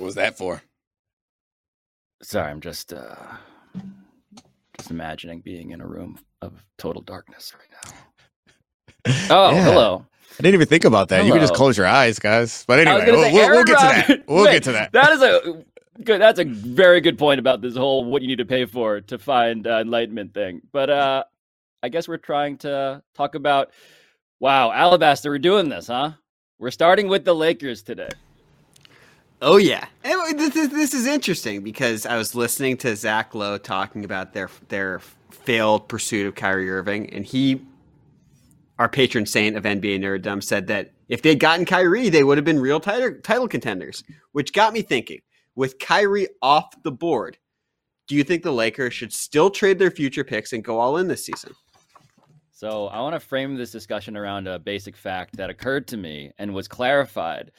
What was that for? Sorry, I'm just uh just imagining being in a room of total darkness right now. Oh, Yeah. hello. I didn't even think about that. You can just close your eyes, guys. But anyway, we'll, say, we'll, we'll get to that. We'll Wait, get to that. That is a good. That's a very good point about this whole what you need to pay for to find uh, enlightenment thing. But uh, I guess we're trying to talk about. Wow, Alabaster, we're doing this, huh? We're starting with the Lakers today. Oh yeah, And this is, this is interesting because I was listening to Zach Lowe talking about their their failed pursuit of Kyrie Irving, and he, our patron saint of NBA nerddom, said that if they'd gotten Kyrie, they would have been real title title contenders. Which got me thinking: with Kyrie off the board, do you think the Lakers should still trade their future picks and go all in this season? So I want to frame this discussion around a basic fact that occurred to me and was clarified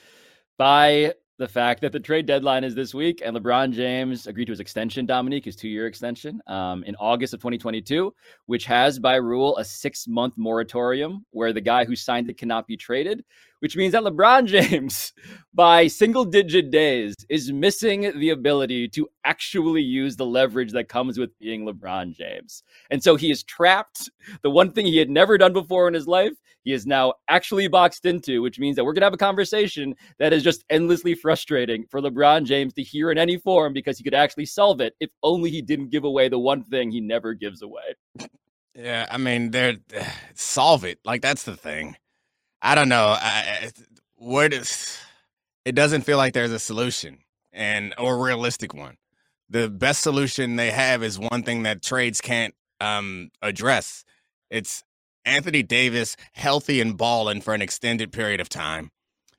by the fact that the trade deadline is this week, and LeBron James agreed to his extension, Domonique, his two-year extension, um, in August of 2022, which has by rule a six-month moratorium where the guy who signed it cannot be traded, which means that LeBron James, by single-digit days, is missing the ability to actually use the leverage that comes with being LeBron James, and so he is trapped the one thing he had never done before in his life, he is now actually boxed into, which means that we're going to have a conversation that is just endlessly frustrating for LeBron James to hear in any form because he could actually solve it if only he didn't give away the one thing he never gives away. Yeah, I mean, they're solve it. Like that's the thing. I don't know. I, where does it doesn't feel like there's a solution and or a realistic one. The best solution they have is one thing that trades can't um, address. It's Anthony Davis healthy and balling for an extended period of time.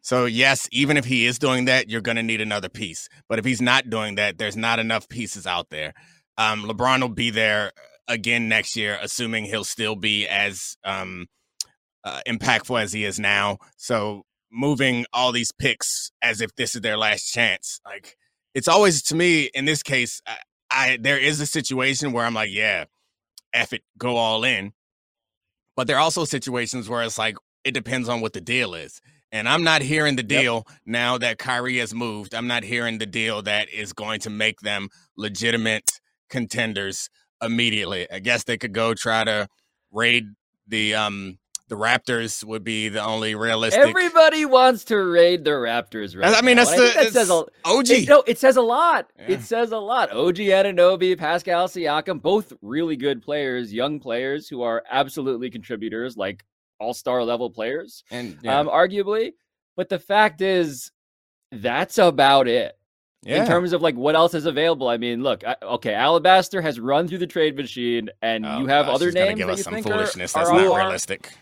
So yes, even if he is doing that, you're going to need another piece. But if he's not doing that, there's not enough pieces out there. Um, LeBron will be there again next year, assuming he'll still be as um, uh, impactful as he is now. So moving all these picks as if this is their last chance, like it's always to me in this case, I, I there is a situation where I'm like, yeah, F it, go all in. But there are also situations where it's like it depends on what the deal is. And I'm not hearing the deal now that Kyrie has moved. I'm not hearing the deal that is going to make them legitimate contenders immediately. I guess they could go try to raid the um the Raptors would be the only realistic. Everybody wants to raid the Raptors right I mean, that's the that says a, OG. It, no, it says a lot. Yeah. It says a lot. OG Anunoby, Pascal Siakam, both really good players, young players who are absolutely contributors, like all star level players, and yeah, um, arguably. But the fact is, that's about it yeah. in terms of like what else is available. I mean, look, I, okay, Alabaster has run through the trade machine, and Oh, you have gosh, other names give that us you some think foolishness. are, That's are not realistic.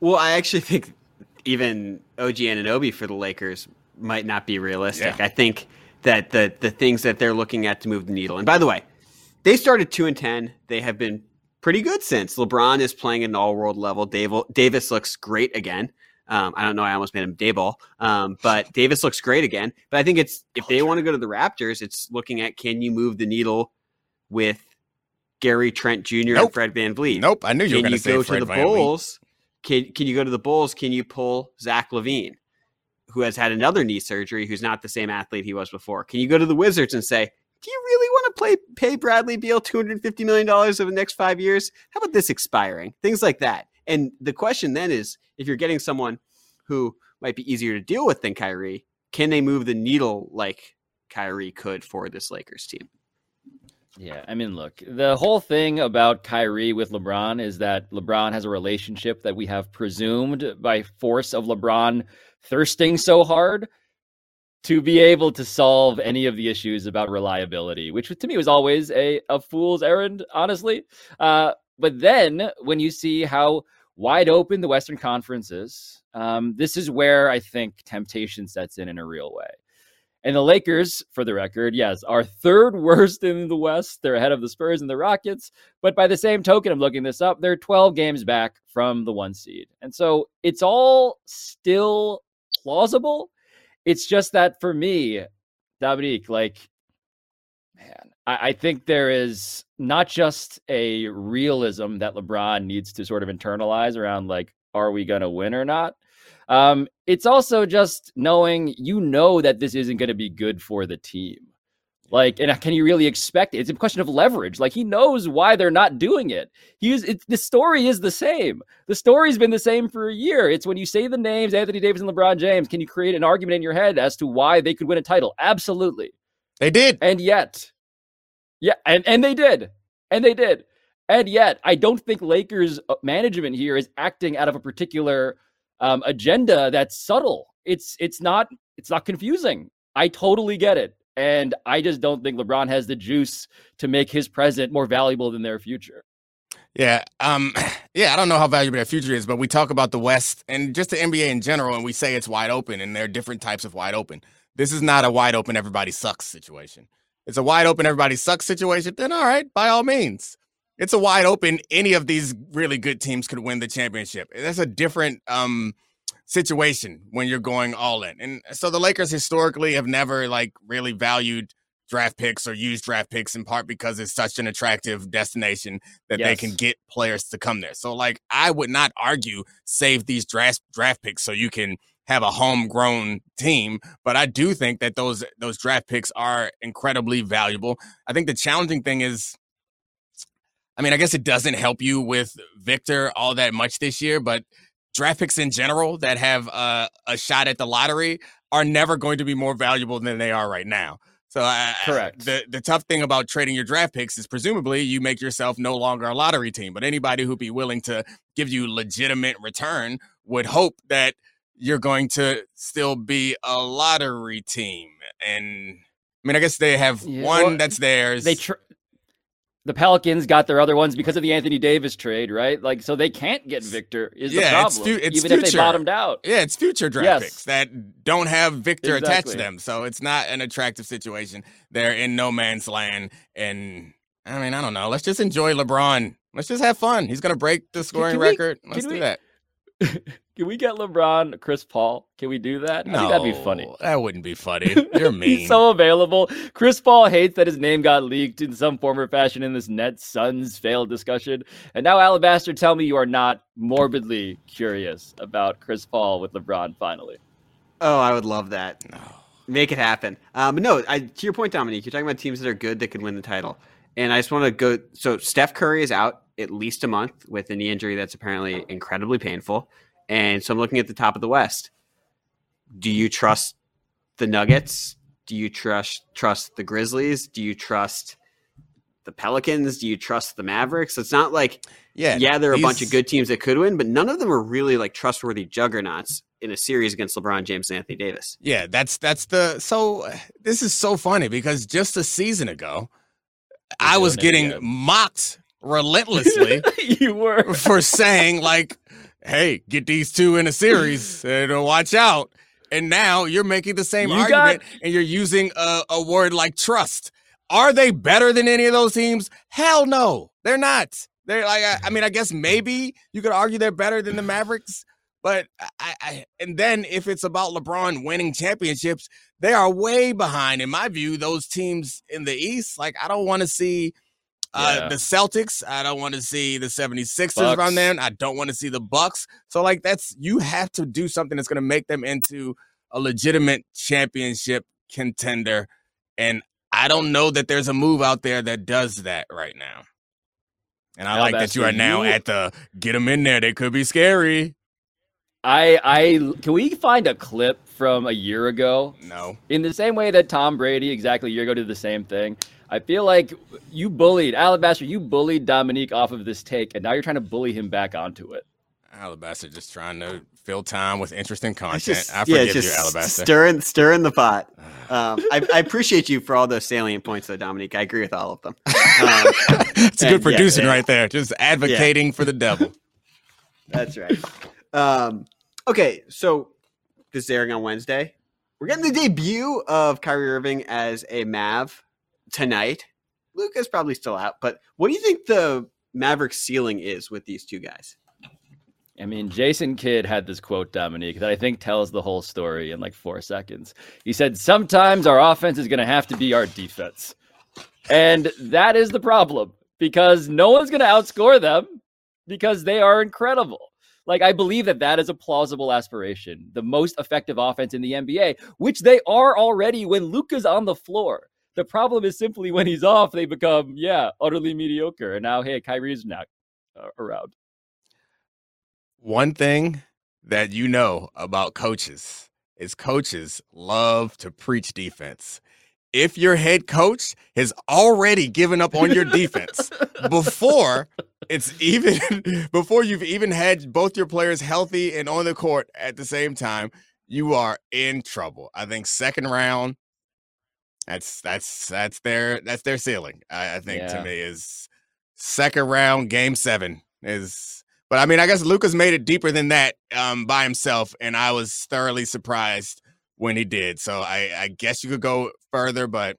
Well, I actually think even OG Anunoby for the Lakers might not be realistic. Yeah. I think that the the things that they're looking at to move the needle. And by the way, they started two and ten. They have been pretty good since. LeBron is playing at an all world level. Davis looks great again. Um, I don't know. I almost made him Dayball, um, but Davis looks great again. But I think it's if they want to go to the Raptors, it's looking at can you move the needle with Gary Trent Jr. and Fred VanVleet Nope, I knew you were can going to say go Fred to the VanVleet. Bulls? Can can you go to the Bulls? Can you pull Zach LaVine, who has had another knee surgery, who's not the same athlete he was before? Can you go to the Wizards and say, "Do you really want to play pay Bradley Beal two hundred fifty million dollars over the next five years? How about this expiring? Things like that." And the question then is, if you're getting someone who might be easier to deal with than Kyrie, can they move the needle like Kyrie could for this Lakers team? Yeah, I mean, look, the whole thing about Kyrie with LeBron is that LeBron has a relationship that we have presumed by force of LeBron thirsting so hard to be able to solve any of the issues about reliability, which to me was always a, a fool's errand, honestly. Uh, but then when you see how wide open the Western Conference is, um, this is where I think temptation sets in in a real way. And the Lakers, for the record, yes, are third worst in the West. They're ahead of the Spurs and the Rockets. But by the same token, I'm looking this up, they're 12 games back from the one seed. And so it's all still plausible. It's just that for me, Domonique, like, man, I, I think there is not just a realism that LeBron needs to sort of internalize around, like, are we going to win or not? Um, it's also just knowing you know that this isn't going to be good for the team. Like, and can you really expect it? It's a question of leverage. Like, he knows why they're not doing it. He's it, the story is the same. The story's been the same for a year. It's when you say the names Anthony Davis and LeBron James, can you create an argument in your head as to why they could win a title? Absolutely. They did. And yet, yeah, and, and they did. And they did. And yet, I don't think Lakers uh, management here is acting out of a particular um, agenda that's subtle. It's it's not it's not confusing. I totally get it. And I just don't think LeBron has the juice to make his present more valuable than their future. Yeah. Um, yeah, I don't know how valuable their future is, but we talk about the West and just the NBA in general, and we say it's wide open, and there are different types of wide open. This is not a wide open, everybody sucks situation. It's a wide open, everybody sucks situation. Then, all right, by all means. It's a wide open, any of these really good teams could win the championship. That's a different um, situation when you're going all in. And so the Lakers historically have never like really valued draft picks or used draft picks in part because it's such an attractive destination that yes. they can get players to come there. So like I would not argue save these draft draft picks so you can have a homegrown team, but I do think that those those draft picks are incredibly valuable. I think the challenging thing is I mean, I guess it doesn't help you with Victor all that much this year, but draft picks in general that have uh, a shot at the lottery are never going to be more valuable than they are right now. So, uh, correct. The the tough thing about trading your draft picks is presumably you make yourself no longer a lottery team. But anybody who'd be willing to give you legitimate return would hope that you're going to still be a lottery team. And I mean, I guess they have yeah, one well, that's theirs. They tr- the Pelicans got their other ones because of the Anthony Davis trade, right? Like, so they can't get Victor is yeah, the problem, it's fu- it's even future. if they bottomed out. Yeah, it's future draft yes. picks that don't have Victor exactly. attached to them, so it's not an attractive situation. They're in no man's land, and I mean, I don't know. Let's just enjoy LeBron. Let's just have fun. He's gonna break the scoring we, record. Let's do we, that. Can we get LeBron, Chris Paul? Can we do that? No, I think that'd be funny. That wouldn't be funny. You're mean. He's so available. Chris Paul hates that his name got leaked in some form or fashion in this Nets Suns failed discussion. And now, Alabaster, tell me you are not morbidly curious about Chris Paul with LeBron finally. Oh, I would love that. No. Make it happen. Um, no, I, to your point, Domonique, you're talking about teams that are good that could win the title. And I just want to go. So Steph Curry is out at least a month with a knee injury that's apparently incredibly painful. And so I'm looking at the top of the West. Do you trust the Nuggets? Do you trust trust the Grizzlies? Do you trust the Pelicans? Do you trust the Mavericks? It's not like yeah, yeah, there are a bunch of good teams that could win, but none of them are really like trustworthy juggernauts in a series against LeBron James and Anthony Davis. Yeah, that's that's the so this is so funny because just a season ago I was getting mocked relentlessly you were for saying like hey, get these two in a series and uh, watch out. And now you're making the same you argument got- and you're using a, a word like trust. Are they better than any of those teams? Hell no, they're not. They're like, I, I mean, I guess maybe you could argue they're better than the Mavericks, but I, I, and then if it's about LeBron winning championships, they are way behind, in my view, those teams in the East. Like, I don't want to see uh, yeah. the Celtics, I don't want to see the 76ers Bucks. around them. I don't want to see the Bucks. So like that's you have to do something that's going to make them into a legitimate championship contender and I don't know that there's a move out there that does that right now. And I like that you are now you... at the get them in there. They could be scary. I I can we find a clip from a year ago? No. In the same way that Tom Brady exactly a year ago did the same thing. I feel like you bullied Alabaster. You bullied Domonique off of this take, and now you're trying to bully him back onto it. Alabaster just trying to fill time with interesting content. Just, I forgive yeah, you, Alabaster. Stirring, stirring the pot. Um, I, I, appreciate you for all those salient points, though, Domonique. I agree with all of them. Um, it's a good producing yeah, right there, just advocating yeah. for the devil. That's right. Um, okay, so this is airing on Wednesday. We're getting the debut of Kyrie Irving as a Mav tonight. Luka's probably still out, but what do you think the Mavericks ceiling is with these two guys? I mean, Jason Kidd had this quote, Domonique, that I think tells the whole story in like four seconds. He said, Sometimes our offense is going to have to be our defense. And that is the problem because no one's going to outscore them because they are incredible. Like, I believe that that is a plausible aspiration. The most effective offense in the NBA, which they are already when Luka's on the floor. The problem is simply when he's off, they become, yeah, utterly mediocre. And now, hey, Kyrie's not uh, around. One thing that you know about coaches is coaches love to preach defense. If your head coach has already given up on your defense before it's even before you've even had both your players healthy and on the court at the same time, you are in trouble. I think second round, that's that's that's their that's their ceiling. I, I think Yeah. to me is second round, game seven is. But I mean, I guess Luka's made it deeper than that um, by himself, and I was thoroughly surprised when he did. So I, I guess you could go further, but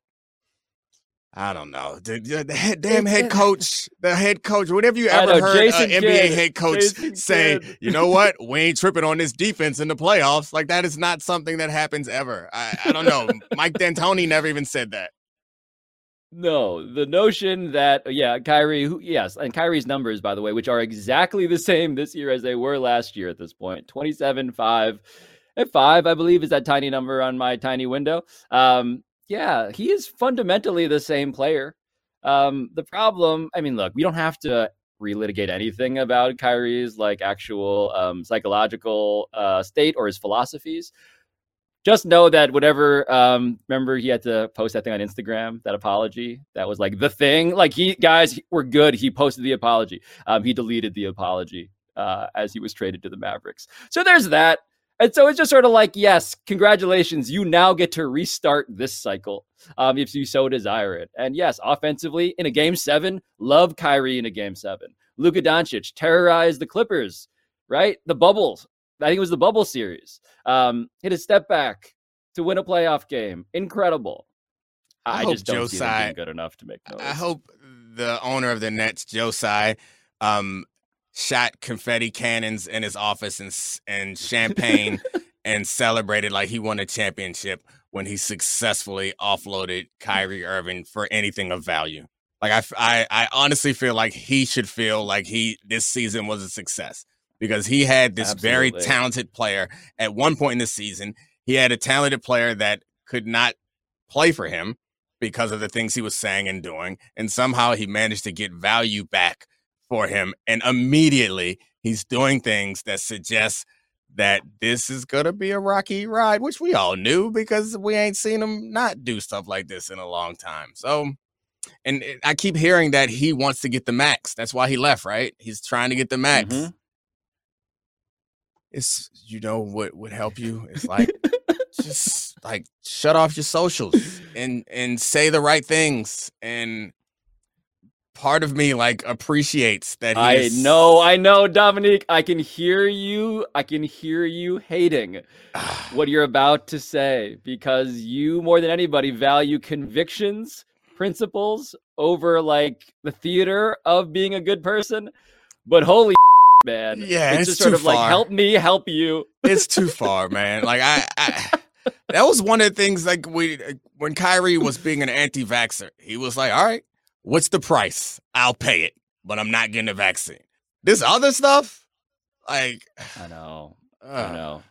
I don't know. The, the- the head, damn head coach, the head coach. Whatever you ever know, heard Jason an NBA Kidd. head coach Jason say, Kidd. you know what? We ain't tripping on this defense in the playoffs. Like that is not something that happens ever. I, I don't know. Mike D'Antoni never even said that. No, the notion that yeah, Kyrie, who, yes, and Kyrie's numbers, by the way, which are exactly the same this year as they were last year at this point, twenty-seven, five, At five, I believe, is that tiny number on my tiny window. Um, yeah, he is fundamentally the same player. Um, the problem, I mean, look, we don't have to relitigate anything about Kyrie's like actual um, psychological uh, state or his philosophies. Just know that whatever um remember he had to post that thing on instagram that apology? That was like the thing? Like he guys were good. He posted the apology. Um he deleted the apology uh as he was traded to the mavericks. So there's that and so it's just sort of like yes congratulations you now get to restart this cycle um if you so desire it and yes offensively in a game seven love Kyrie in a game seven Luka Doncic terrorized the Clippers right the bubbles I think it was the bubble series. Um, hit a step back to win a playoff game. Incredible. I I, hope just don't Joe see them being good enough to make noise. I hope the owner of the Nets, Joe Tsai, um, shot confetti cannons in his office and and champagne and celebrated like he won a championship when he successfully offloaded Kyrie Irving for anything of value. Like I I honestly feel like he should feel like he this season was a success because he had this very talented player at one point in the season. He had a talented player that could not play for him because of the things he was saying and doing. And somehow he managed to get value back for him. And immediately he's doing things that suggest that this is going to be a rocky ride, which we all knew because we ain't seen him not do stuff like this in a long time. So, and I keep hearing that he wants to get the max. That's why he left, right? He's trying to get the max. Mhm. It's, you know, what would help you? It's like, just like shut off your socials and and say the right things and part of me like appreciates that I he's know, I know, Domonique. I can hear you. I can hear you hating what you're about to say because you, more than anybody, value convictions, principles over like the theater of being a good person. But holy man, Yeah, it's, it's just sort of like far. help me help you. it's too far man like I, I that was one of the things like we when Kyrie was being an anti-vaxxer he was like all right what's the price I'll pay it but I'm not getting a vaccine this other stuff like I know, I uh, know.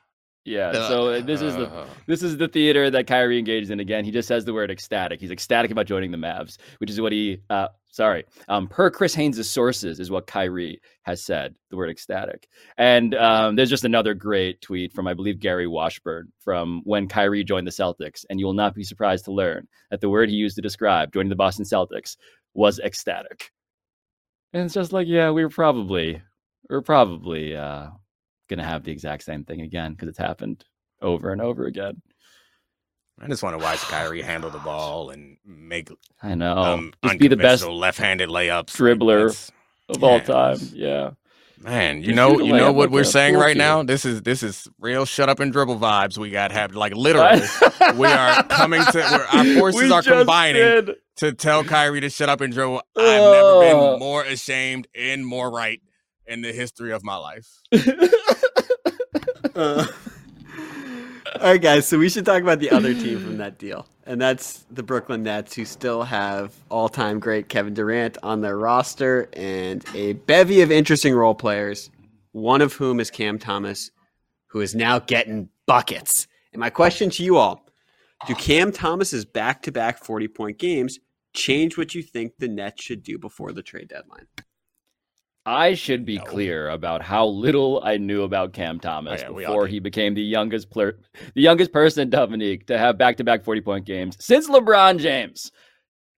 Yeah. So uh, this is the uh, This is the theater that Kyrie engages in again. He just says the word ecstatic. He's ecstatic about joining the Mavs, which is what he, uh, sorry, um, per Chris Haynes' sources, is what Kyrie has said, the word ecstatic. And um, there's just another great tweet from, I believe, Gary Washburn from when Kyrie joined the Celtics. And you will not be surprised to learn that the word he used to describe joining the Boston Celtics was ecstatic. And it's just like, yeah, we're probably, we are probably uh, going to have the exact same thing again because it's happened over and over again. I just want to watch Kyrie handle the ball and make I know. um, Just be the best left-handed layups. dribbler of all time. Yeah. Man, you know, you know what we're saying right now. This is this is real shut up and dribble vibes we got happening. Like literally, we are coming to where our forces We are combining did. To tell Kyrie to shut up and dribble. I've never been more ashamed and more right in the history of my life. Uh, all right, guys. So we should talk about the other team from that deal, and that's the Brooklyn Nets, who still have all-time great Kevin Durant on their roster and a bevy of interesting role players. one of whom is Cam Thomas, who is now getting buckets. And my question to you all do Cam Thomas's back to back 40 point games change what you think the Nets should do before the trade deadline? I should be No. clear about how little I knew about Cam Thomas Oh, yeah, before he became the youngest player, the youngest person in Domonique to have back-to-back 40-point games since LeBron James.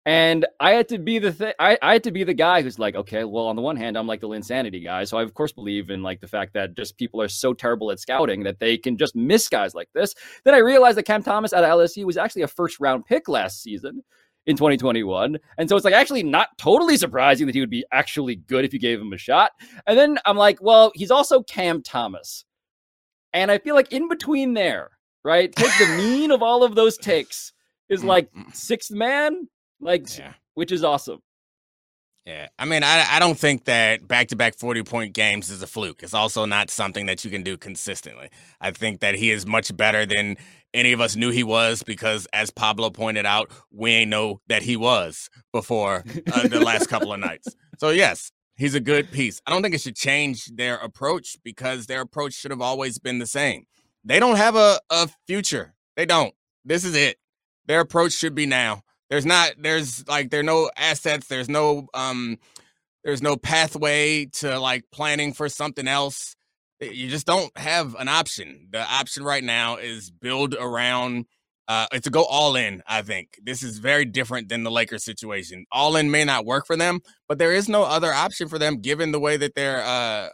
And I had to be the th- I, I had to be the guy who's like, okay, well, on the one hand, I'm like the insanity guy, so I of course believe in like the fact that just people are so terrible at scouting that they can just miss guys like this. Then I realized that Cam Thomas out of LSU was actually a first round pick last season in 2021. And so it's like actually not totally surprising that he would be actually good if you gave him a shot. And then I'm like, well, he's also Cam Thomas. And I feel like in between there, right? Take the mean of all of those takes is mm. like sixth man, like Yeah. which is awesome. Yeah, I mean, I I don't think that back to back forty point games is a fluke. It's also not something that you can do consistently. I think that he is much better than any of us knew he was because, as Pablo pointed out, we ain't know that he was before uh, the last couple of nights. So yes, he's a good piece. I don't think it should change their approach because their approach should have always been the same. They don't have a, a future. They don't. This is it. Their approach should be now. There's not there's like there are no assets, there's no um there's no pathway to like planning for something else. You just don't have an option. The option right now is build around uh it's to go all in, I think. This is very different than the Lakers situation. All in may not work for them, but there is no other option for them given the way that they're uh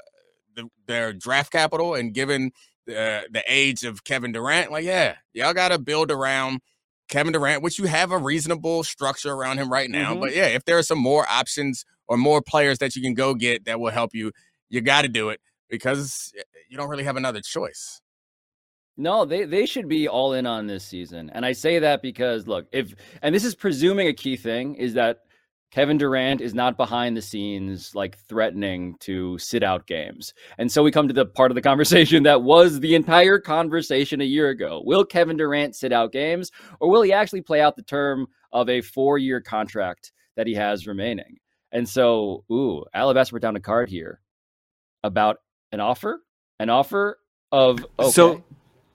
the, their draft capital and given the the age of Kevin Durant. Like, yeah, y'all got to build around Kevin Durant, which you have a reasonable structure around him right now. Mhm. But yeah, if there are some more options or more players that you can go get that will help you, you got to do it because eh, you don't really have another choice. No, they they should be all in on this season. And I say that because look, if and this is presuming a key thing is that Kevin Durant is not behind the scenes like threatening to sit out games. And so we come to the part of the conversation that was the entire conversation a year ago. Will Kevin Durant sit out games or will he actually play out the term of a 4-year contract that he has remaining? And so, ooh, Alabaster put down a card here about an offer, an offer of okay. So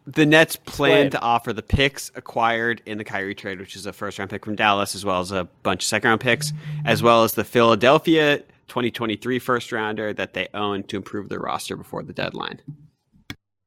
the Nets plan to offer the picks acquired in the Kyrie trade, which is a first round pick from Dallas, as well as a bunch of second round picks, as well as the Philadelphia 2023 first rounder that they own to improve their roster before the deadline.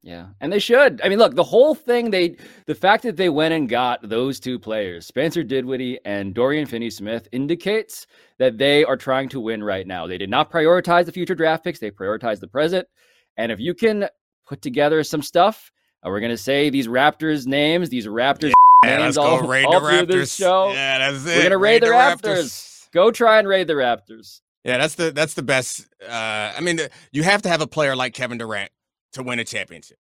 Yeah, and they should. I mean, look, the whole thing they the fact that they went and got those two players, Spencer Dinwiddie and Dorian Finney-Smith indicates that they are trying to win right now. They did not prioritize the future draft picks, they prioritized the present. And if you can put together some stuff, uh, we're going to say these Raptors names, these Raptors Yeah, names let's go all, raid all the through this show. Yeah, that's it. We're going to raid, the Raptors. Go try and raid the Raptors. Yeah, that's the that's the best. Uh, I mean, you have to have a player like Kevin Durant to win a championship.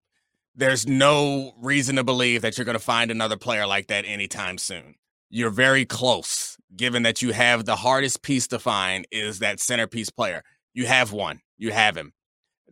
There's no reason to believe that you're going to find another player like that anytime soon. You're very close, given that you have the hardest piece to find is that centerpiece player. You have one. You have him.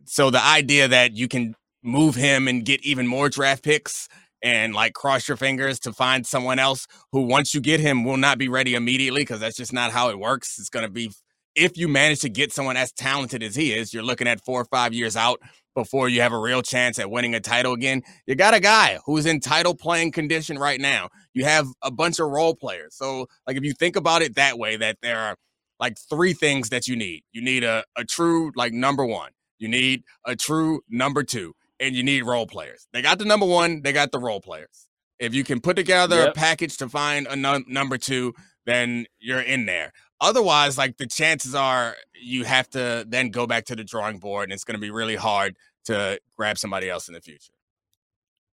So the idea that you can move him and get even more draft picks and like cross your fingers to find someone else who once you get him will not be ready immediately because that's just not how it works. It's going to be if you manage to get someone as talented as he is, you're looking at four or five years out before you have a real chance at winning a title again. You got a guy who's in title playing condition right now. You have a bunch of role players. So, like, if you think about it that way, that there are like three things that you need you need a, a true, like, number one, you need a true number two, and you need role players. They got the number one, they got the role players. If you can put together Yep. a package to find a num- number two, then you're in there. Otherwise, like the chances are you have to then go back to the drawing board and it's going to be really hard to grab somebody else in the future.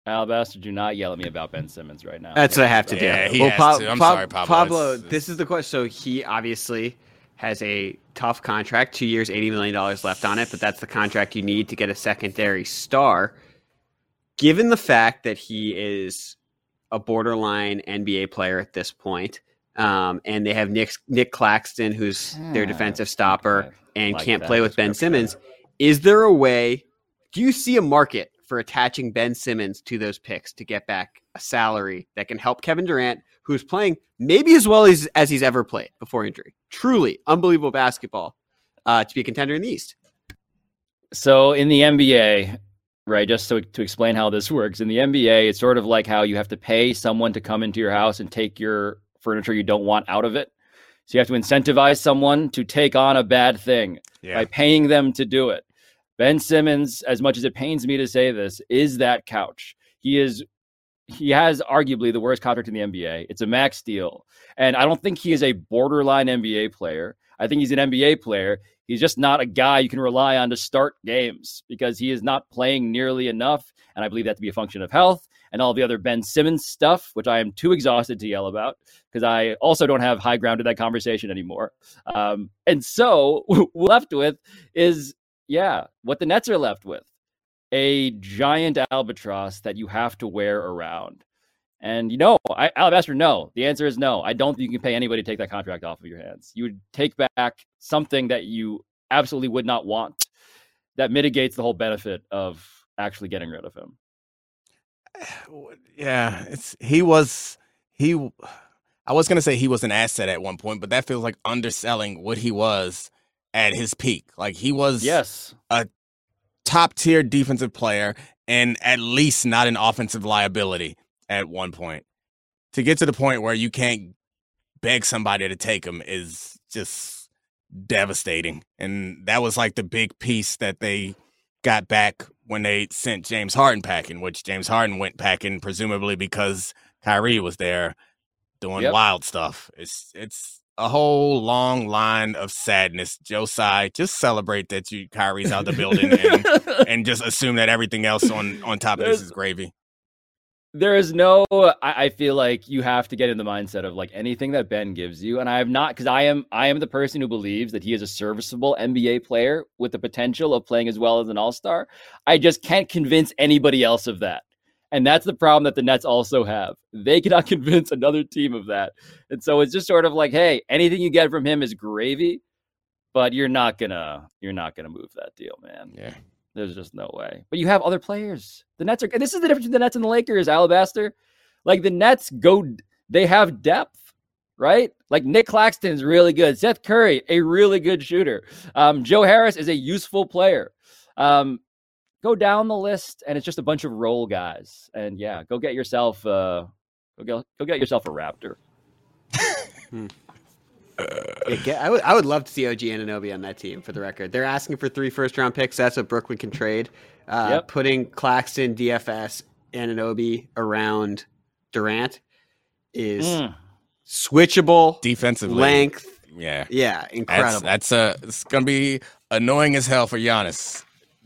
Alabaster, do not yell at me about Ben Simmons right now. That's what I have to do. Yeah, he has to. I'm sorry, Pablo. It's- this is the question. So he obviously has a tough contract, two years, eighty million dollars left on it, but that's the contract you need to get a secondary star. Given the fact that he is a borderline NBA player at this point, um, and they have Nick Nick Claxton, who's their Ah, defensive stopper, and Like can't play with Ben description. Simmons. Is there a way? Do you see a market for attaching Ben Simmons to those picks to get back a salary that can help Kevin Durant, who's playing maybe as well as, as he's ever played before injury? Truly unbelievable basketball uh, to be a contender in the East. So in the NBA, right, just to, to explain how this works, in the NBA, it's sort of like how you have to pay someone to come into your house and take your furniture you don't want out of it. So you have to incentivize someone to take on a bad thing Yeah. by paying them to do it. Ben Simmons, as much as it pains me to say this, is that couch. He is he has arguably the worst contract in the NBA. It's a max deal. And I don't think he is a borderline NBA player. I think he's an NBA player. He's just not a guy you can rely on to start games because he is not playing nearly enough. And I believe that to be a function of health and all the other Ben Simmons stuff, which I am too exhausted to yell about because I also don't have high ground to that conversation anymore. Um, and so, left with is, yeah, what the Nets are left with a giant albatross that you have to wear around. And you know, I, Alabaster, no. The answer is no. I don't think you can pay anybody to take that contract off of your hands. You would take back something that you absolutely would not want that mitigates the whole benefit of actually getting rid of him. yeah, it's he was he. I was gonna say he was an asset at one point, but that feels like underselling what he was at his peak. Like he was Yes. A top tier defensive player and at least not an offensive liability at one point. To get to the point where you can't beg somebody to take him is just devastating. And that was like the big piece that they got back when they sent James Harden packing, which James Harden went packing presumably because Kyrie was there doing Yep. wild stuff. It's it's a whole long line of sadness. Joe Tsai, just celebrate that you Kyrie's out the building and and just assume that everything else on on top of this is gravy. there is no I, I feel like you have to get in the mindset of like anything that ben gives you and i have not because i am i am the person who believes that he is a serviceable nba player with the potential of playing as well as an all-star i just can't convince anybody else of that and that's the problem that the nets also have they cannot convince another team of that and so it's just sort of like hey anything you get from him is gravy but you're not gonna you're not gonna move that deal man Yeah. there's just no way. But you have other players. The Nets are, and this is the difference between the Nets and the Lakers, Alabaster. Like the Nets go, they have depth, right? Like Nick Claxton's really good. Seth Curry, a really good shooter. Um, Joe Harris is a useful player. Um, go down the list, and it's just a bunch of role guys. And yeah, go get yourself, uh, go get, go get yourself a Raptor. Yeah, get- I would I would love to see OG Anunoby on that team. For the record, they're asking for three first round picks. That's what Brooklyn can trade. Uh, Yep. Putting Claxton, DFS, Anunoby around Durant is Mm. switchable Defensively. length. Yeah. Yeah, That's incredible. that's uh it's gonna be annoying as hell for Giannis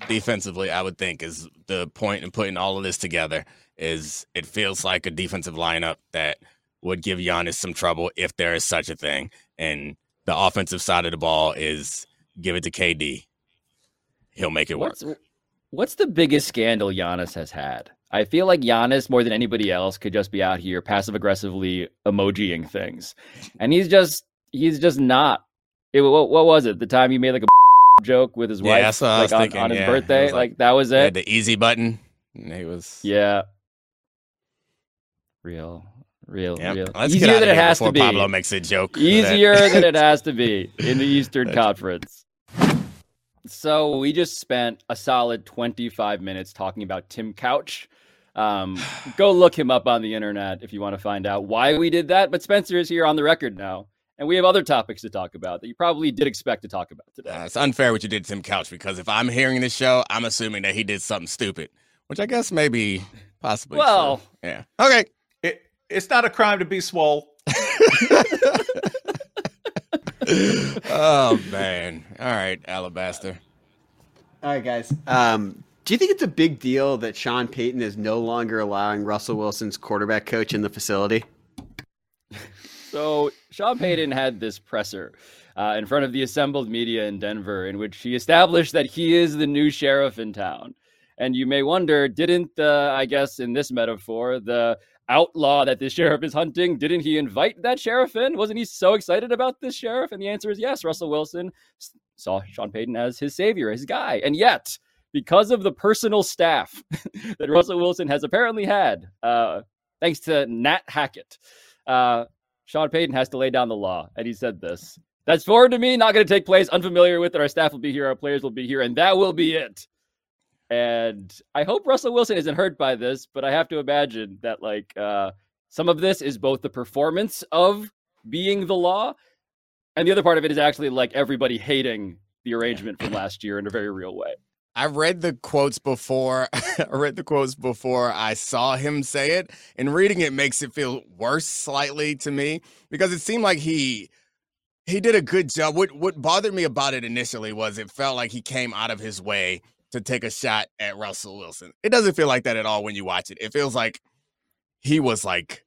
defensively, I would think, is the point in putting all of this together. Is it feels like a defensive lineup that would give Giannis some trouble if there is such a thing. And the offensive side of the ball is give it to KD. He'll make it work. What's what's the biggest scandal Giannis has had? I feel like Giannis, more than anybody else, could just be out here passive aggressively emojiing things, and he's just he's just not. It, what, what was it? The time he made like a joke with his Yeah, wife, that's what I like was on, thinking, on his yeah. Birthday, like, like- that was it. the easy button. And he was Yeah, real, real, Yep. real. Let's Easier than it has to be. Pablo makes a joke. easier than it has to be in the Eastern Conference. So we just spent a solid 25 minutes talking about Tim Couch. Um, go look him up on the internet if you want to find out why we did that. But Spencer is here on the record now, and we have other topics to talk about that you probably did expect to talk about today. Uh, it's unfair what you did to Tim Couch because if I'm hearing this show, I'm assuming that he did something stupid, which I guess maybe possibly. true. Well- yeah. Okay. It, it's not a crime to be swole. oh man. All right, Alabaster. All right, guys. Um, do you think it's a big deal that Sean Payton is no longer allowing Russell Wilson's quarterback coach in the facility? So Sean Payton had this presser uh, in front of the assembled media in Denver, in which he established that he is the new sheriff in town. And you may wonder, didn't the, I guess in this metaphor, the outlaw that this sheriff is hunting, didn't he invite that sheriff in? Wasn't he so excited about this sheriff? And the answer is yes. Russell Wilson saw Sean Payton as his savior, his guy. And yet, because of the personal staff that Russell Wilson has apparently had, uh, thanks to Nat Hackett, uh, Sean Payton has to lay down the law. And he said this That's foreign to me, not going to take place, unfamiliar with it. Our staff will be here, our players will be here, and that will be it. And I hope Russell Wilson isn't hurt by this, but I have to imagine that like uh, some of this is both the performance of being the law, and the other part of it is actually like everybody hating the arrangement from last year in a very real way. I read the quotes before. I read the quotes before I saw him say it, and reading it makes it feel worse slightly to me because it seemed like he he did a good job. What what bothered me about it initially was it felt like he came out of his way to take a shot at Russell Wilson. It doesn't feel like that at all when you watch it. It feels like he was like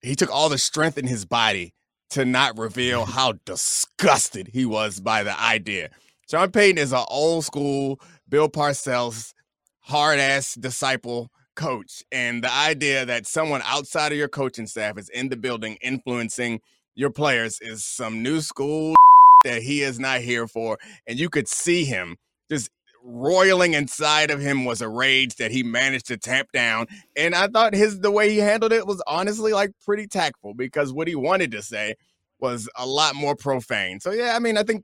he took all the strength in his body to not reveal how disgusted he was by the idea. Sean Payton is an old school Bill Parcells hard ass disciple coach. And the idea that someone outside of your coaching staff is in the building influencing your players is some new school that he is not here for. And you could see him just roiling inside of him was a rage that he managed to tamp down. And I thought his the way he handled it was honestly like pretty tactful because what he wanted to say was a lot more profane. So yeah, I mean, I think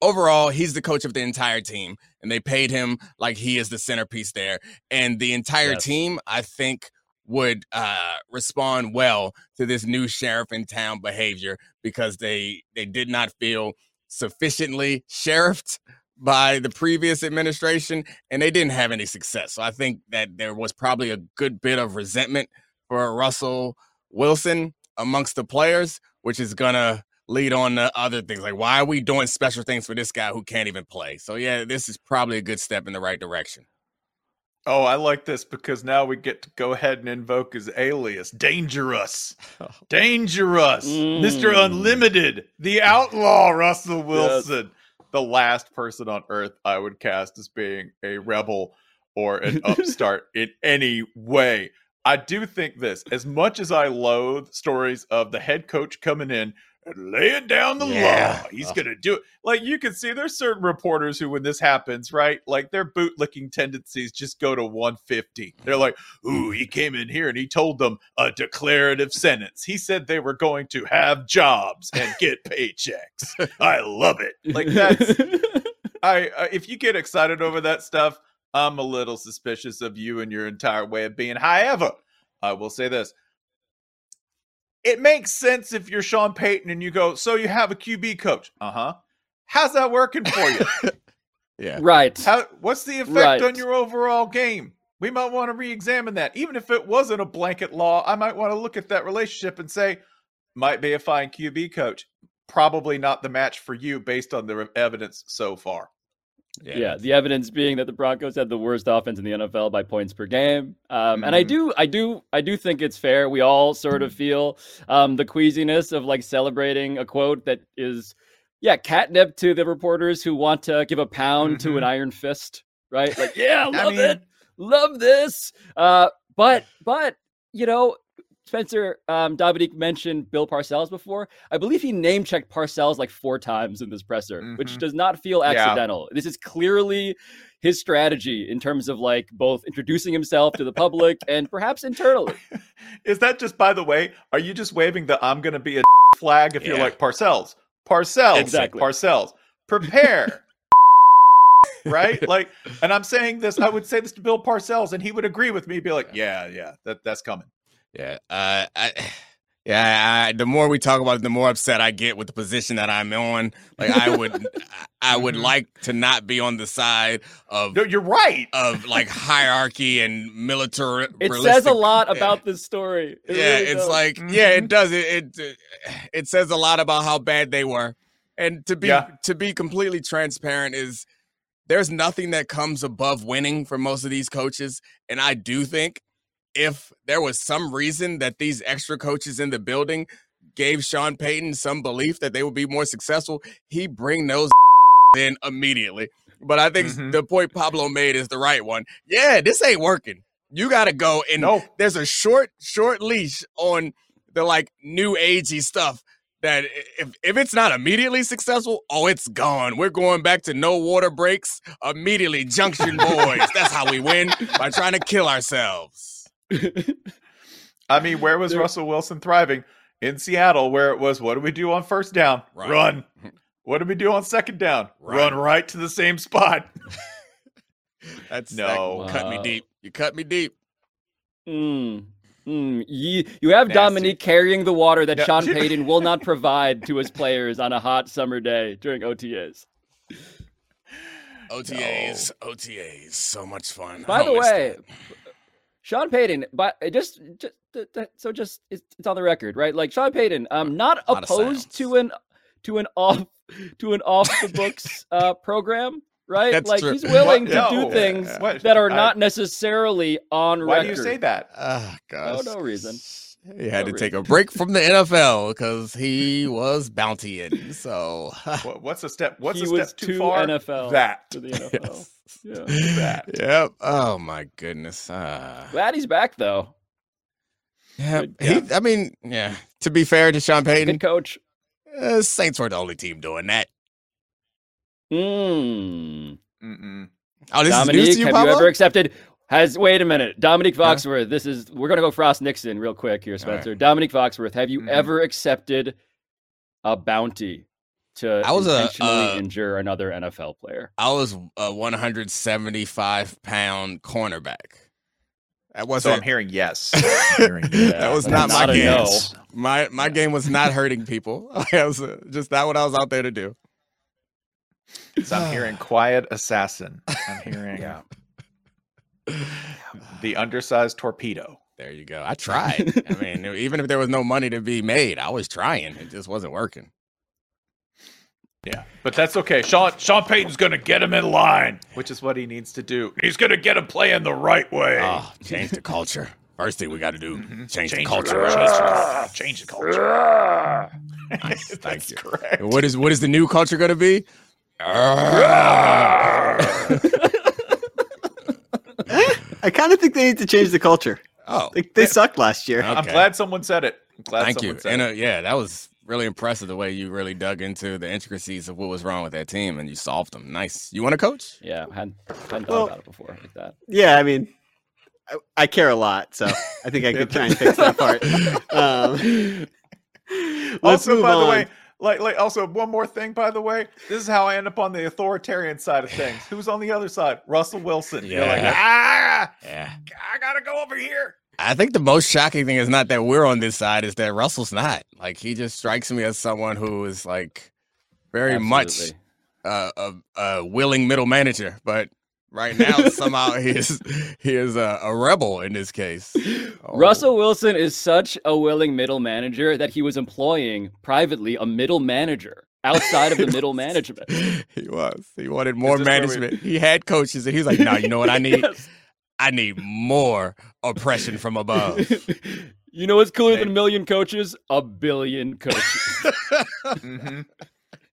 overall he's the coach of the entire team and they paid him like he is the centerpiece there. And the entire yes. team, I think would uh, respond well to this new sheriff in town behavior because they they did not feel sufficiently sheriffed by the previous administration and they didn't have any success. So I think that there was probably a good bit of resentment for Russell Wilson amongst the players, which is gonna lead on to other things like why are we doing special things for this guy who can't even play? So yeah, this is probably a good step in the right direction. Oh, I like this because now we get to go ahead and invoke his alias, Dangerous. Dangerous. Mm. Mr. Unlimited, the outlaw Russell Wilson. Yes. The last person on earth I would cast as being a rebel or an upstart in any way. I do think this, as much as I loathe stories of the head coach coming in laying down the yeah. law. He's gonna do it. Like you can see, there's certain reporters who, when this happens, right, like their bootlicking tendencies just go to 150. They're like, "Ooh, he came in here and he told them a declarative sentence. He said they were going to have jobs and get paychecks. I love it. Like that's, I, I if you get excited over that stuff, I'm a little suspicious of you and your entire way of being. However, I will say this it makes sense if you're Sean Payton and you go, so you have a QB coach. Uh huh. How's that working for you? yeah. Right. How, what's the effect right. on your overall game? We might want to re examine that. Even if it wasn't a blanket law, I might want to look at that relationship and say, might be a fine QB coach. Probably not the match for you based on the evidence so far. Yeah. yeah. the evidence being that the Broncos had the worst offense in the NFL by points per game. Um, mm-hmm. And I mm-hmm. do, I do, I do think it's fair. We all sort of feel um, the queasiness of like celebrating a quote that is, yeah, catnip to the reporters who want to give a pound mm-hmm. to an mm-hmm. iron fist, right? Like, yeah, love I mean... it, love this. Uh, but, but you know, Spencer um, Domonique mentioned Bill Parcells before. I believe he name checked Parcells like four times in this presser, mm-hmm. which does not feel accidental. Yeah. This is clearly his strategy in terms of like both introducing himself to the public and perhaps internally. Is that just by the way? Are you just waving the "I'm going to be a flag" if yeah. you're like Parcells? Parcells, exactly. Parcells, prepare. right? Like, and I'm saying this, I would say this to Bill Parcells, and he would agree with me, be like, yeah, yeah, that, that's coming. Yeah. Uh, I, yeah. I, the more we talk about it, the more upset I get with the position that I'm on. Like I would, I would mm-hmm. like to not be on the side of. No, you're right. Of like hierarchy and military. It says a lot about this story. It yeah, really it's does. like mm-hmm. yeah, it does. It, it it says a lot about how bad they were, and to be yeah. to be completely transparent is there's nothing that comes above winning for most of these coaches, and I do think if there was some reason that these extra coaches in the building gave Sean Payton some belief that they would be more successful, he bring those in immediately. But I think mm-hmm. the point Pablo made is the right one. Yeah, this ain't working. You got to go and there's a short, short leash on the like new agey stuff that if, if it's not immediately successful, oh, it's gone. We're going back to no water breaks immediately. Junction boys. That's how we win by trying to kill ourselves. I mean, where was Russell Wilson thriving? in Seattle where it was what do we do on first down? Run. Run. What do we do on second down? Run. Run right to the same spot. That's No. that cut me deep. You cut me deep. Mm. Mm. You, you have Nasty. Domonique carrying the water that Yeah. Sean Payton will not provide to his players on a hot summer day during OTAs. OTAs, OTAs, so much fun. By the way, it. Sean Payton, but it just, just th- th- so just it's, it's on the record, right? Like Sean Payton, um, not opposed to an to an off to an off the books uh program, right? That's like true. he's willing What? to No. do things What? that are I- not necessarily on Why record. do you say that? Ah, gosh. no reason. He had No to take a break from the NFL because he was bountying. So what's a step? What's he a step too too far? NFL That. to the NFL. Yes. Yeah. That. Yep. Oh my goodness. Ah. Glad he's back though. Yeah, Good he. I mean, yeah. To be fair to Sean Payton, Good coach. uh, Saints were the only team doing that. Mm. Mm-mm. Oh, this Domonique, is news to you, have Pablo? you ever accepted? Has wait a minute, Domonique Huh? Foxworth. This is we're gonna go Frost Nixon real quick here, right. Spencer. Domonique Foxworth, have you Mhm. ever accepted a bounty to I was a, intentionally uh, injure another NFL player? I was a 175 pound cornerback. That So wasn't. I'm hearing yes. I'm hearing yes. that was that's not my game. no. My my game was not hurting people. That was uh, just not what I was out there to do. So I'm hearing quiet assassin. I'm hearing Yeah. The undersized torpedo. There you go. I tried. I mean, even if there was no money to be made, I was trying. It just wasn't working. Yeah, but that's okay. Sean Sean Payton's gonna get him in line, which is what he needs to do. He's gonna get him playing the right way. Oh, change the culture. First thing we got to do, Mhm. change, the Change culture. Change, change the culture. Nice, thank That's you. correct. What is what is the new culture going to be? I kind of think they need to change the culture. oh, They, they sucked last year. I'm glad someone said it. I'm glad thank someone you. said And uh, yeah, that was really impressive the way you really dug into the intricacies of what was wrong with that team and you solved them. Nice. You want to coach? Yeah, hadn't, hadn't thought about it before like that. Yeah, I mean, I, I care a lot, so I think I could try and fix that part. Um, let's also, move by the on. way, like, like, also one more thing. By the way, this is how I end up on the authoritarian side of things. Who's on the other side? Russell Wilson. You're like, ah, Yeah. I gotta go over here. I think the most shocking thing is not that we're on this side, is that Russell's not. Like he just strikes me as someone who is like very much uh, a, a willing middle manager, but right now somehow he is he is a, a rebel in this case. Oh. Russell Wilson is such a willing middle manager that he was employing privately a middle manager outside of the middle management. He was. He wanted more this where we- management. He had coaches, and he's like, "No, you know what I need? Yes. I need more oppression from above." you know what's cooler Hey. than a million coaches? A billion coaches. hmm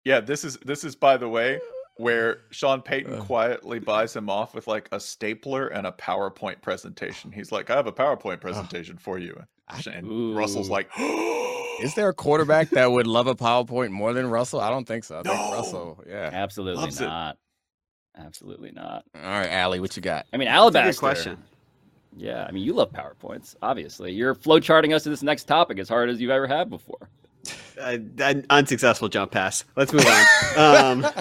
Yeah, this is this is by the way where Sean Payton Uh. quietly buys him off with like a stapler and a PowerPoint presentation. He's like, "I have a PowerPoint presentation for you," I- and Russell's like, Is there a quarterback that would love a PowerPoint more than Russell? I don't think so. I think No. Russell, yeah. Absolutely Loves it. not. Absolutely not. All right, Allie, what you got? I mean, That's a Alabaster. good question. Yeah, I mean, you love PowerPoints, obviously. You're flowcharting us to this next topic as hard as you've ever had before. Uh, an unsuccessful jump pass. Let's move on. Um,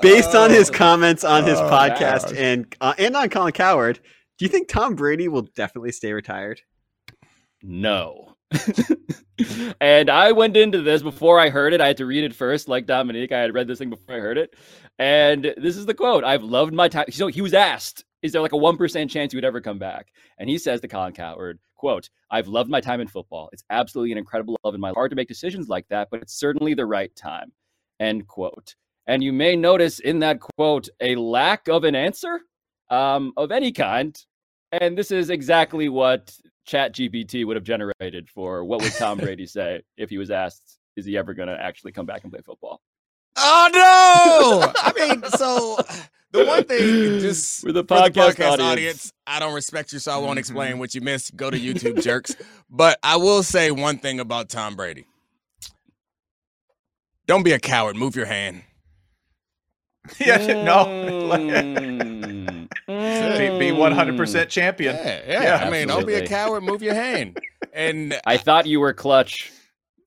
based on his comments on his Oh, podcast gosh. and uh, and on Colin Cowherd, do you think Tom Brady will definitely stay retired? No. and I went into this before I heard it. I had to read it first, like Domonique. I had read this thing before I heard it. And this is the quote I've loved my time. So he was asked, Is there like a 1% chance he would ever come back? And he says to Colin Cowherd, quote, I've loved my time in football. It's absolutely an incredible love in my life. Hard to make decisions like that, but it's certainly the right time. End quote. And you may notice in that quote a lack of an answer um, of any kind. And this is exactly what ChatGPT would have generated for what would Tom Brady say if he was asked, is he ever going to actually come back and play football? Oh no! I mean, so the one thing just For the for the podcast, podcast audience. audience. I don't respect you, so I won't explain Mhm. what you missed. Go to YouTube, jerks. But I will say one thing about Tom Brady. Don't be a coward. Move your hand. yeah, no, Mm. be, be 100% champion. Yeah, yeah. Yeah, I mean, don't be a coward. Move your hand. And I thought you were clutch.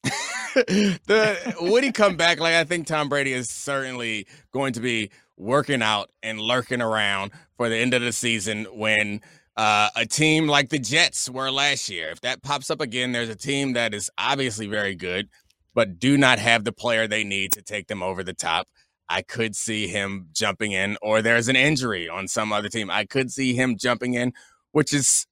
The would he come back? Like I think Tom Brady is certainly going to be working out and lurking around for the end of the season when uh, a team like the Jets were last year. If that pops up again, there's a team that is obviously very good, but do not have the player they need to take them over the top. I could see him jumping in, or there's an injury on some other team. I could see him jumping in, which is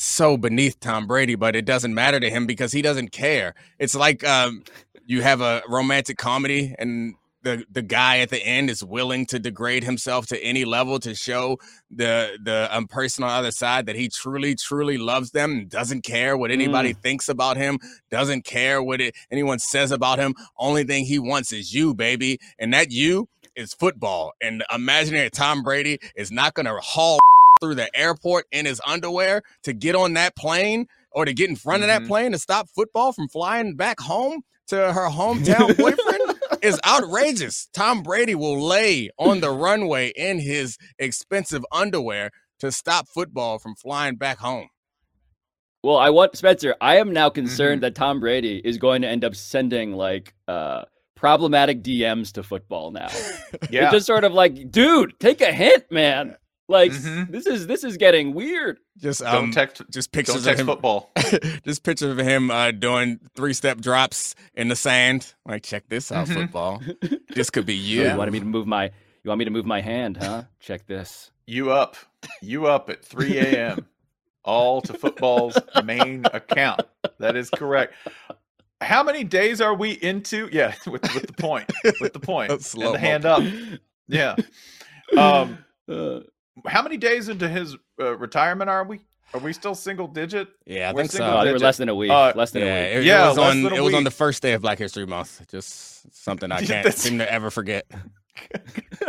so beneath Tom Brady, but it doesn't matter to him because he doesn't care. It's like um, you have a romantic comedy and the the guy at the end is willing to degrade himself to any level to show the the um, person on the other side that he truly truly loves them and doesn't care what anybody Mm. thinks about him doesn't care what it, anyone says about him only thing he wants is you baby and that you is football and imaginary tom brady is not going to haul through the airport in his underwear to get on that plane or to get in front of that Mhm. plane to stop football from flying back home to her hometown boyfriend is outrageous. Tom Brady will lay on the runway in his expensive underwear to stop football from flying back home. Well, I want Spencer. I am now Mm-hmm. concerned that Tom Brady is going to end up sending like uh problematic DMs to football now. Yeah. It's just sort of like, dude, take a hint, man. Like Mhm. this is this is getting weird. Just don't um, text. just Don't pictures text of him. football. just pictures of him uh, doing three step drops in the sand. Like, check this out, Mhm. football. This could be Oh, you. You wanted me to move my you want me to move my hand, huh? Check this. You up. You up at 3 a.m. All to football's main account. That is correct. How many days are we into? Yeah, with, with the point. With the point. That's and the hand up. Yeah. Um, Uh, how many days into his uh, retirement are we? Are we still single digit? Yeah, I We're think so. they were less than a week. Uh, less than yeah, a week. it, Yeah, it was less on than a it was on the first day of Black History Month. Just something I can't seem to ever forget.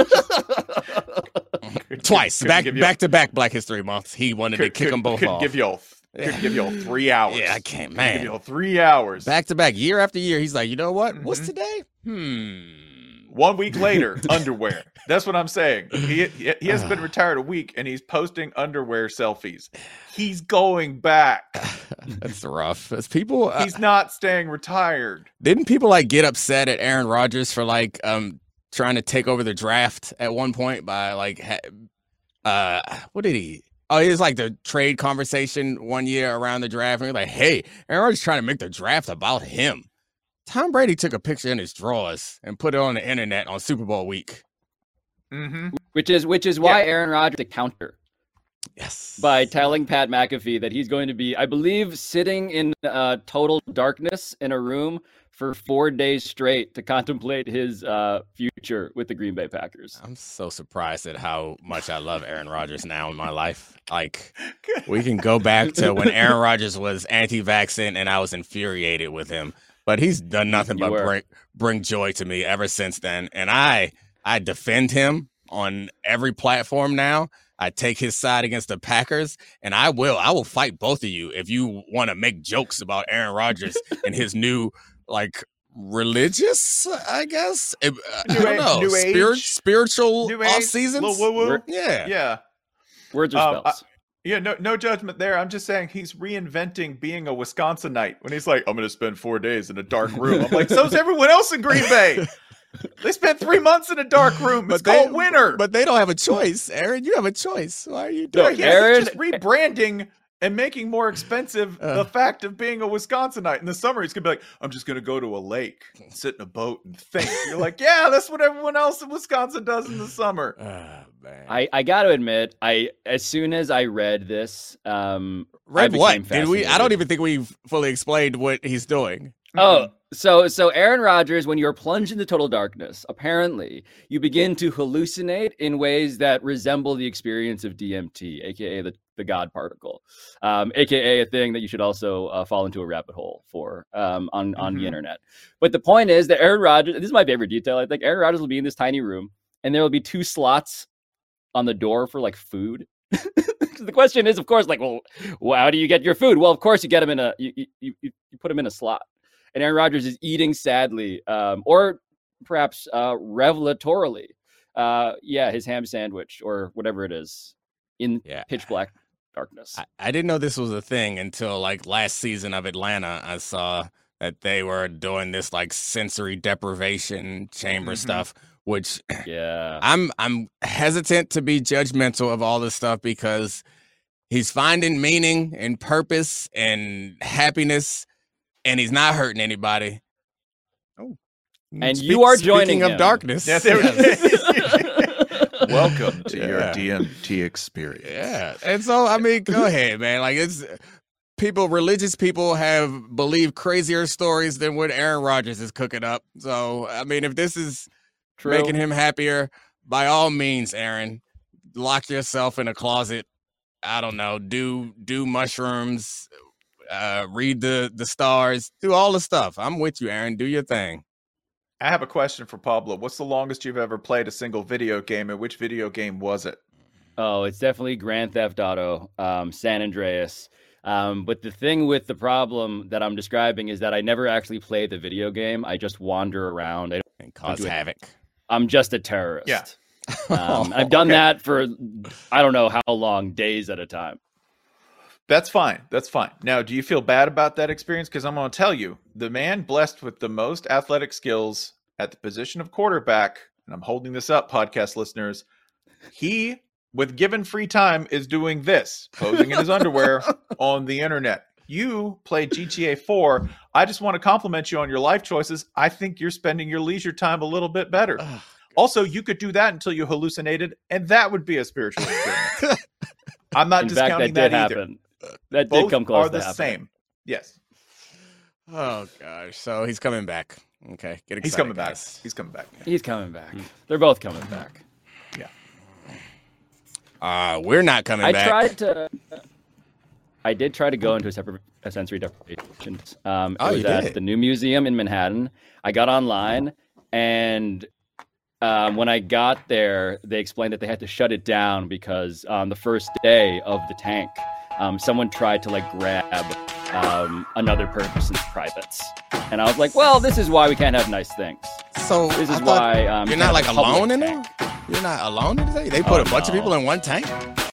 Twice, back back to back Black History Month. He wanted to kick could- them both could off. Give you all, Yeah. could give you all three hours. Yeah, I can't, Could man. Give you all three hours. back to back, year after year. He's like, you know what? What's Mhm. today? Hmm. One week later, underwear. That's what I'm saying. He he, has been retired a week and he's posting underwear selfies. He's going back. That's rough. As people, uh, He's not staying retired. didn't people like get upset at Aaron Rodgers for like um trying to take over the draft at one point by like ha- uh what did he? Oh, it was like the trade conversation one year around the draft. And was like, hey, Aaron Rodgers trying to make the draft about him. Tom Brady took a picture in his drawers and put it on the internet on Super Bowl week. Mm-hmm. which is which is why Aaron Rodgers to counter Yes. by telling Pat McAfee that he's going to be, I believe, sitting in uh, total darkness in a room for four days straight to contemplate his uh, future with the Green Bay Packers. I'm so surprised at how much I love Aaron Rodgers now in my life. Like we can go back to when Aaron Rodgers was anti-vaccine and I was infuriated with him, but he's done nothing You but were. bring bring joy to me ever since then. And I I defend him on every platform now. I take his side against the Packers, and I will. I will fight both of you if you want to make jokes about Aaron Rodgers and his new like religious, I guess. I, I don't age- know. new Spirit, age? spiritual New off age, seasons. little woo woo. Yeah. Yeah. Words or Um, I- spells? Yeah, no, no judgment there. I'm just saying he's reinventing being a Wisconsinite when he's like, "I'm going to spend four days in a dark room." I'm like, "So's everyone else in Green Bay. They spent three months in a dark room. It's they, called winter." But they don't have a choice, Aaron. You have a choice. Why are you doing yeah, that? Aaron- just rebranding and making more expensive Uh. the fact of being a Wisconsinite. In the summer, he's gonna be like, "I'm just gonna go to a lake, sit in a boat, and think." You're like, "Yeah, that's what everyone else in Wisconsin does in the summer." Ah, man. I, I got to admit, I as soon as I read this, um, I Read what? became Did we? I don't even think we've fully explained what he's doing. Oh, so so Aaron Rodgers, when you're plunged into total darkness, apparently you begin to hallucinate in ways that resemble the experience of DMT, aka the the God particle, um, aka a thing that you should also uh, fall into a rabbit hole for um, on on the Mhm. internet. But the point is that Aaron Rodgers, this is my favorite detail. I think Aaron Rodgers will be in this tiny room, and there will be two slots on the door for like food. the question is, of course, like, well, how do you get your food? Well, of course, you get them in a you you, you, you put them in a slot and Aaron Rodgers is eating sadly, um, or perhaps uh, revelatorily. Uh, yeah, his ham sandwich or whatever it is in Yeah. pitch black darkness. I, I didn't know this was a thing until like last season of Atlanta. I saw that they were doing this like sensory deprivation chamber Mhm. stuff, which Yeah. I'm I'm hesitant to be judgmental of all this stuff because he's finding meaning and purpose and happiness, and he's not hurting anybody. Oh, And you are joining speaking of him. darkness. Yeah, yes. Welcome to your DMT experience. Yeah, and so I mean, go ahead, man. Like it's people, religious people have believed crazier stories than what Aaron Rodgers is cooking up. So I mean, if this is True. making him happier, by all means, Aaron, lock yourself in a closet. I don't know, do do mushrooms, uh, read the the stars, do all the stuff. I'm with you, Aaron. Do your thing. I have a question for Pablo. What's the longest you've ever played a single video game, and which video game was it? Oh, it's definitely Grand Theft Auto, um, San Andreas. Um, but the thing with the problem that I'm describing is that I never actually play the video game. I just wander around. I and cause havoc. I'm just a terrorist. Yeah. Um, I've done Okay. that for I don't know how long, days at a time. That's fine. That's fine. Now, do you feel bad about that experience? Because I'm going to tell you, the man blessed with the most athletic skills at the position of quarterback, and I'm holding this up, podcast listeners, he, with given free time, is doing this, posing in his underwear on the internet. You play GTA 4. I just want to compliment you on your life choices. I think you're spending your leisure time a little bit better. Ugh. Also, you could do that until you hallucinated, and that would be a spiritual experience. I'm not In fact, discounting that did either. happen. That Both did come close are the to same. Yes, Oh gosh. So he's coming back. Okay. Get excited. he's coming back. He's coming back. He's coming back. They're both coming back. Yeah. Uh, we're not coming I back. tried to. I did try to go into a separate a sensory deprivation. Um, it Oh, was you at did? the new museum in Manhattan. I got online, and um, when I got there, they explained that they had to shut it down because on the first day of the tank, um, someone tried to like grab um, another person's privates, and I was like, "Well, this is why we can't have nice things. So This is why um, you're not like have a public alone in tank." there. You're not alone in there. They put Oh, a bunch of people in one tank.